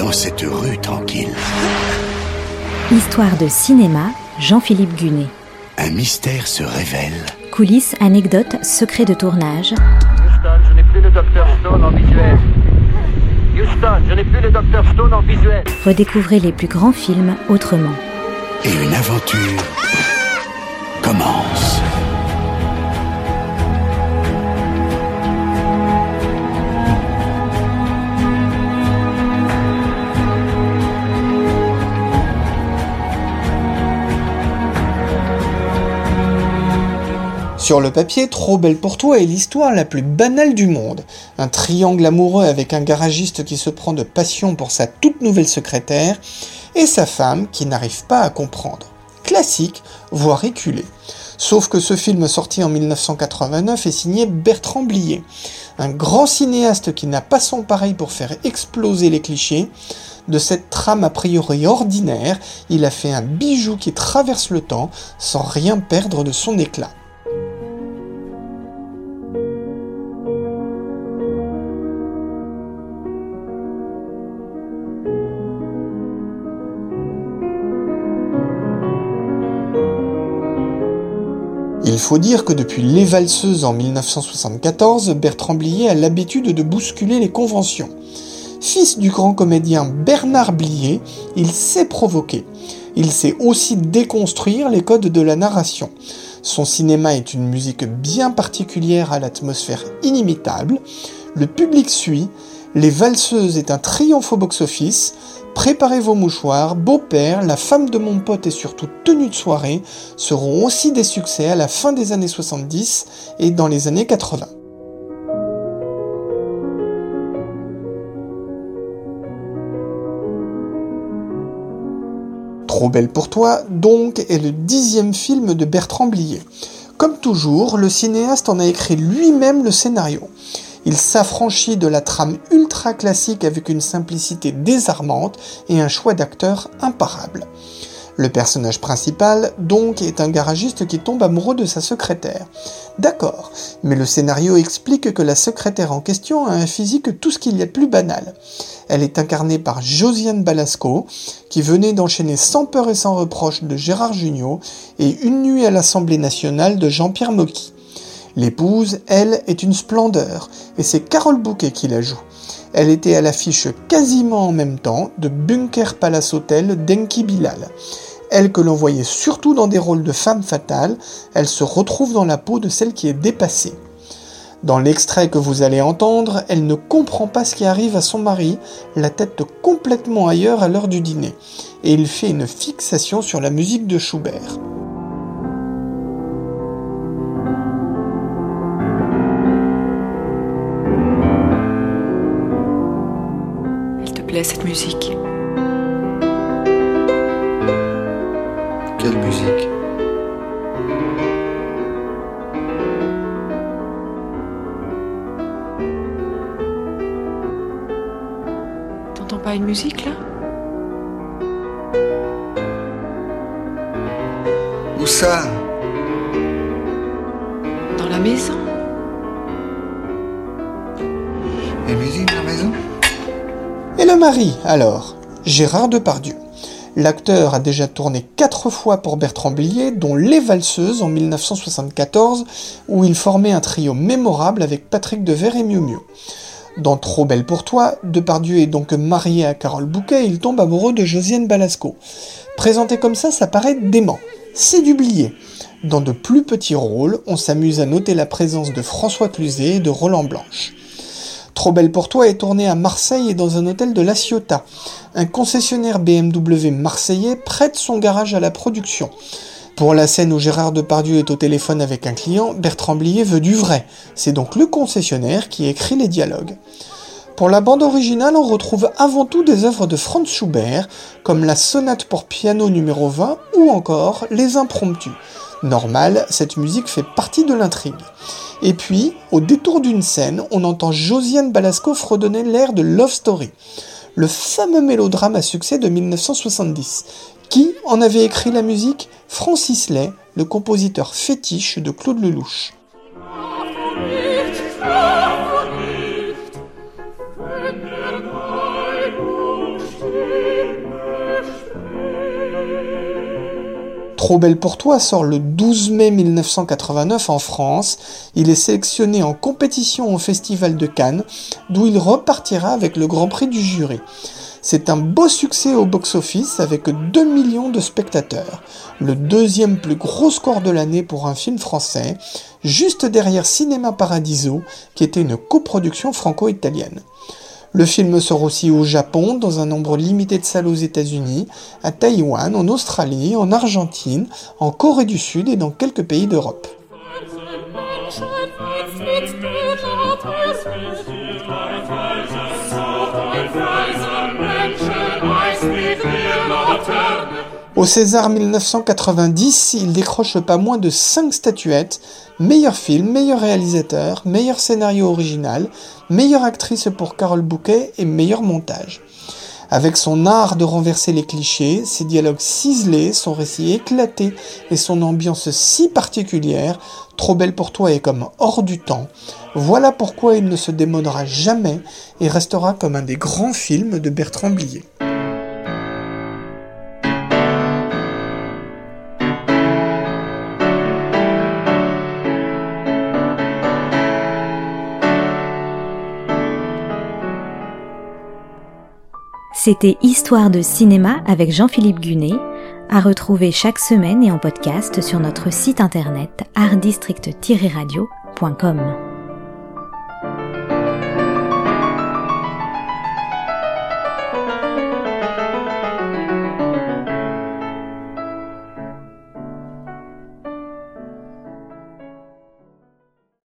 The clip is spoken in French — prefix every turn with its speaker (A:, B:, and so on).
A: dans cette rue tranquille
B: Histoire de cinéma, Jean-Philippe Gunet.
A: Un mystère se révèle.
B: Coulisses, anecdotes, secrets de tournage.
C: Houston, je n'ai plus le docteur Stone en visuel. Houston, je n'ai plus le docteur Stone en visuel.
B: Redécouvrez les plus grands films autrement.
A: Et une aventure
D: Sur le papier, Trop belle pour toi est l'histoire la plus banale du monde. Un triangle amoureux avec un garagiste qui se prend de passion pour sa toute nouvelle secrétaire et sa femme qui n'arrive pas à comprendre. Classique, voire éculé. Sauf que ce film sorti en 1989 est signé Bertrand Blier, un grand cinéaste qui n'a pas son pareil pour faire exploser les clichés. De cette trame a priori ordinaire, il a fait un bijou qui traverse le temps sans rien perdre de son éclat. Il faut dire que depuis Les Valseuses en 1974, Bertrand Blier a l'habitude de bousculer les conventions. Fils du grand comédien Bernard Blier, il sait provoquer. Il sait aussi déconstruire les codes de la narration. Son cinéma est une musique bien particulière à l'atmosphère inimitable. Le public suit. Les Valseuses est un triomphe au box-office. Préparez vos mouchoirs, Beau-père, La femme de mon pote et surtout Tenue de soirée seront aussi des succès à la fin des années 70 et dans les années 80. Trop belle pour toi, donc, est le dixième film de Bertrand Blier. Comme toujours, le cinéaste en a écrit lui-même le scénario. Il s'affranchit de la trame ultra classique avec une simplicité désarmante et un choix d'acteur imparable. Le personnage principal, donc, est un garagiste qui tombe amoureux de sa secrétaire. D'accord, mais le scénario explique que la secrétaire en question a un physique tout ce qu'il y a de plus banal. Elle est incarnée par Josiane Balasco, qui venait d'enchaîner sans peur et sans reproche de Gérard Jugnot et Une nuit à l'Assemblée nationale de Jean-Pierre Mocky. L'épouse, elle, est une splendeur, et c'est Carole Bouquet qui la joue. Elle était à l'affiche quasiment en même temps de Bunker Palace Hotel d'Enki Bilal. Elle que l'on voyait surtout dans des rôles de femme fatale, elle se retrouve dans la peau de celle qui est dépassée. Dans l'extrait que vous allez entendre, elle ne comprend pas ce qui arrive à son mari, la tête complètement ailleurs à l'heure du dîner, et il fait une fixation sur la musique de Schubert.
E: Plaît cette musique.
F: Quelle musique?
E: T'entends pas une musique là?
F: Où ça?
E: Dans la maison?
F: Une musique dans la maison?
D: Et le mari, alors? Gérard Depardieu. L'acteur a déjà tourné quatre fois pour Bertrand Blier, dont Les Valseuses en 1974, où il formait un trio mémorable avec Patrick Devers et Miu Miu. Dans Trop belle pour toi, Depardieu est donc marié à Carole Bouquet et il tombe amoureux de Josiane Balasco. Présenté comme ça, ça paraît dément. C'est du Blier. Dans de plus petits rôles, on s'amuse à noter la présence de François Cluzet et de Roland Blanche. Trop belle pour toi est tourné à Marseille et dans un hôtel de La Ciotat. Un concessionnaire BMW marseillais prête son garage à la production. Pour la scène où Gérard Depardieu est au téléphone avec un client, Bertrand Blier veut du vrai. C'est donc le concessionnaire qui écrit les dialogues. Pour la bande originale, on retrouve avant tout des œuvres de Franz Schubert, comme la sonate pour piano numéro 20 ou encore les impromptus. Normal, cette musique fait partie de l'intrigue. Et puis, au détour d'une scène, on entend Josiane Balasco fredonner l'air de Love Story, le fameux mélodrame à succès de 1970. Qui en avait écrit la musique? Francis Lay, le compositeur fétiche de Claude Lelouch. Trop belle pour toi sort le 12 mai 1989 en France. Il est sélectionné en compétition au Festival de Cannes, d'où il repartira avec le Grand Prix du jury. C'est un beau succès au box-office avec 2 millions de spectateurs, le deuxième plus gros score de l'année pour un film français, juste derrière Cinéma Paradiso, qui était une coproduction franco-italienne. Le film sort aussi au Japon, dans un nombre limité de salles aux États-Unis, à Taïwan, en Australie, en Argentine, en Corée du Sud et dans quelques pays d'Europe. Au César 1990, il décroche pas moins de 5 statuettes, meilleur film, meilleur réalisateur, meilleur scénario original, meilleure actrice pour Carole Bouquet et meilleur montage. Avec son art de renverser les clichés, ses dialogues ciselés, son récit éclaté et son ambiance si particulière, Trop belle pour toi et comme hors du temps, voilà pourquoi il ne se démodera jamais et restera comme un des grands films de Bertrand Blier.
B: C'était Histoire de cinéma avec Jean-Philippe Gunet, à retrouver chaque semaine et en podcast sur notre site internet artdistrict-radio.com.